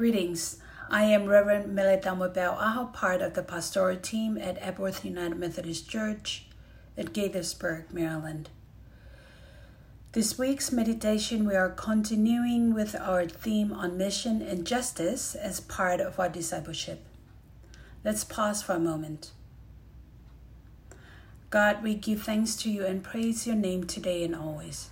Greetings. I am Reverend Melita Bell Aho, part of the pastoral team at Epworth United Methodist Church at Gaithersburg, Maryland. This week's meditation, we are continuing with our theme on mission and justice as part of our discipleship. Let's pause for a moment. God, we give thanks to you and praise your name today and always.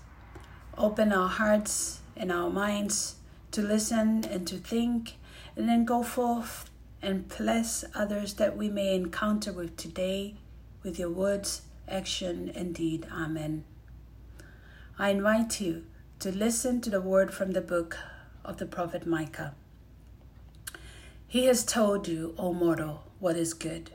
Open our hearts and our minds to listen and to think, and then go forth and bless others that we may encounter with today with your words, action, and deed. Amen. I invite you to listen to the word from the book of the prophet Micah. He has told you, O mortal, what is good.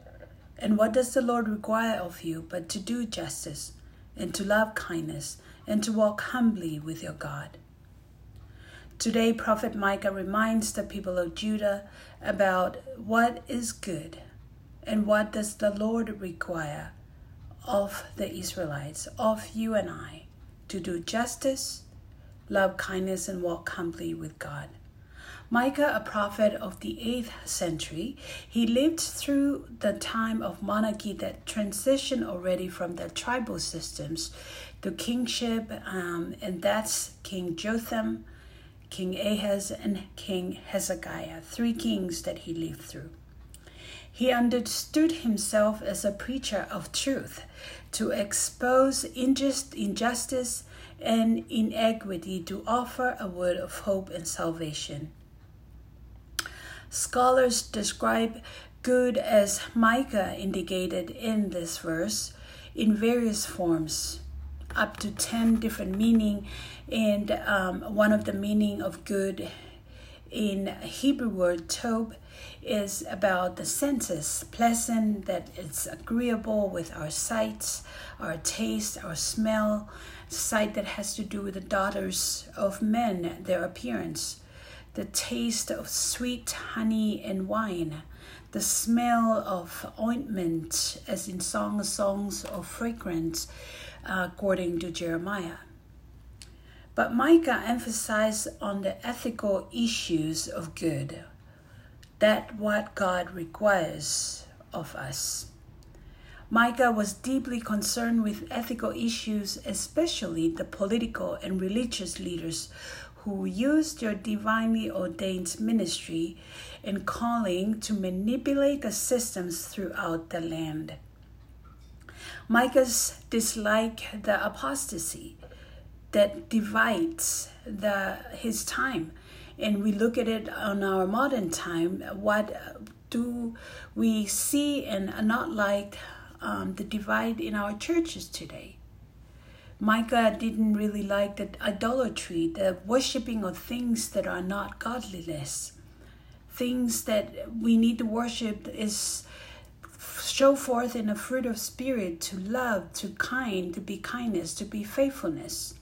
And what does the Lord require of you but to do justice, and to love kindness, and to walk humbly with your God? Today, Prophet Micah reminds the people of Judah about what is good and what does the Lord require of the Israelites, of you and I, to do justice, love kindness, and walk humbly with God. Micah, a prophet of the 8th century, he lived through the time of monarchy that transitioned already from the tribal systems to kingship, um, and that's King Jotham, King Ahaz, and King Hezekiah, three kings that he lived through. He understood himself as a preacher of truth to expose injust, injustice and inequity, to offer a word of hope and salvation. Scholars describe good as Micah indicated in this verse in various forms up to 10 different meaning and um, one of the meaning of good in hebrew word tov is about the senses pleasant that it's agreeable with our sights our taste our smell sight that has to do with the daughters of men their appearance the taste of sweet honey and wine the smell of ointment as in song songs of fragrance according to Jeremiah. But Micah emphasized on the ethical issues of good, that what God requires of us. Micah was deeply concerned with ethical issues, especially the political and religious leaders who used their divinely ordained ministry and calling to manipulate the systems throughout the land. Micah's dislike the apostasy that divides the his time. And we look at it on our modern time what do we see and not like um, the divide in our churches today? Micah didn't really like the idolatry the worshiping of things that are not godliness. Things that we need to worship is show forth in a fruit of spirit to love, to kind, to be kindness, to be faithfulness.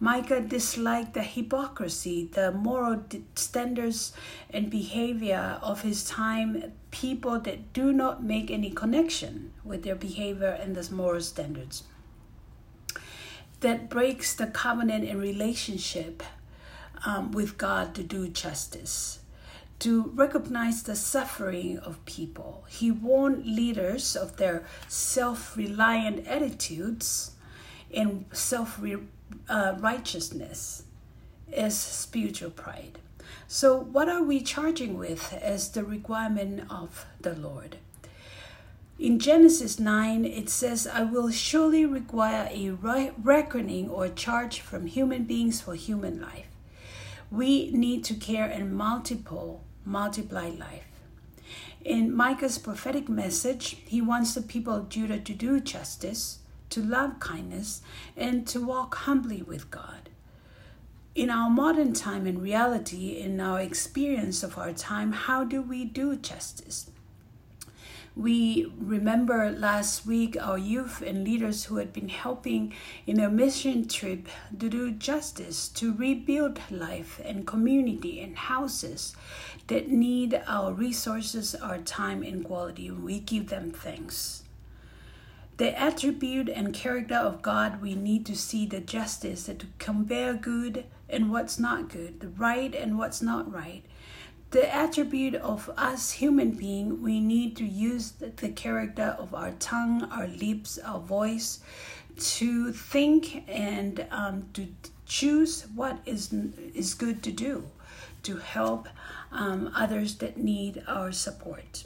Micah disliked the hypocrisy, the moral standards and behavior of his time, people that do not make any connection with their behavior and the moral standards. That breaks the covenant and relationship um, with God to do justice to recognize the suffering of people. He warned leaders of their self reliant attitudes and self uh, righteousness as spiritual pride. So, what are we charging with as the requirement of the Lord? In Genesis 9, it says, I will surely require a reckoning or charge from human beings for human life. We need to care and multiple multiply life. In Micah's prophetic message, he wants the people of Judah to do justice, to love kindness, and to walk humbly with God. In our modern time and reality, in our experience of our time, how do we do justice? We remember last week our youth and leaders who had been helping in a mission trip to do justice, to rebuild life and community and houses that need our resources, our time, and quality. We give them thanks. The attribute and character of God, we need to see the justice that to compare good and what's not good, the right and what's not right, the attribute of us human being we need to use the character of our tongue our lips our voice to think and um, to choose what is is good to do to help um, others that need our support.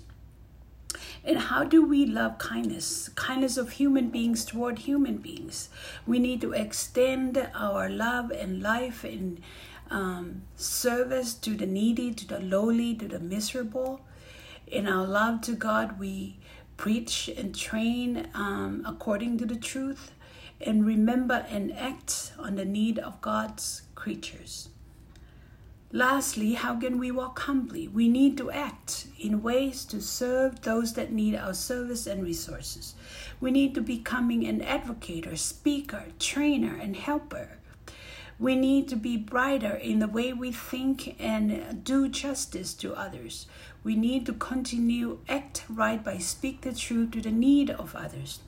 And how do we love kindness kindness of human beings toward human beings? We need to extend our love and life and um, service to the needy, to the lowly, to the miserable. In our love to God, we preach and train um, according to the truth and remember and act on the need of God's creatures. Lastly, how can we walk humbly? We need to act in ways to serve those that need our service and resources. We need to becoming an advocate, speaker, trainer, and helper we need to be brighter in the way we think and do justice to others. We need to continue act right by speak the truth to the need of others.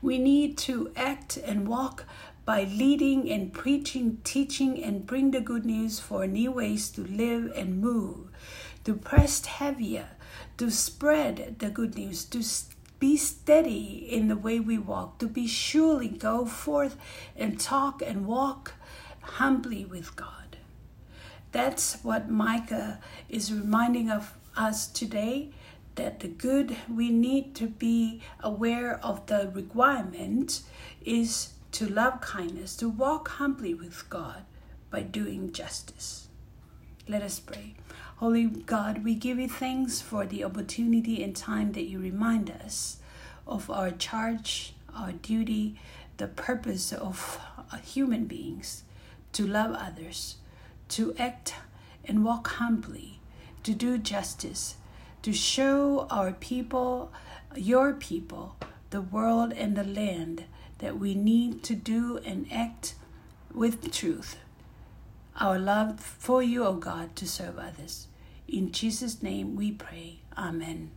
We need to act and walk by leading and preaching, teaching, and bring the good news for new ways to live and move, to press heavier, to spread the good news, to be steady in the way we walk, to be surely go forth and talk and walk humbly with God. That's what Micah is reminding of us today that the good we need to be aware of the requirement is to love kindness, to walk humbly with God by doing justice. Let us pray. Holy God, we give you thanks for the opportunity and time that you remind us of our charge, our duty, the purpose of uh, human beings to love others, to act and walk humbly, to do justice, to show our people, your people, the world and the land that we need to do and act with truth. Our love for you, O God, to serve others. In Jesus' name we pray. Amen.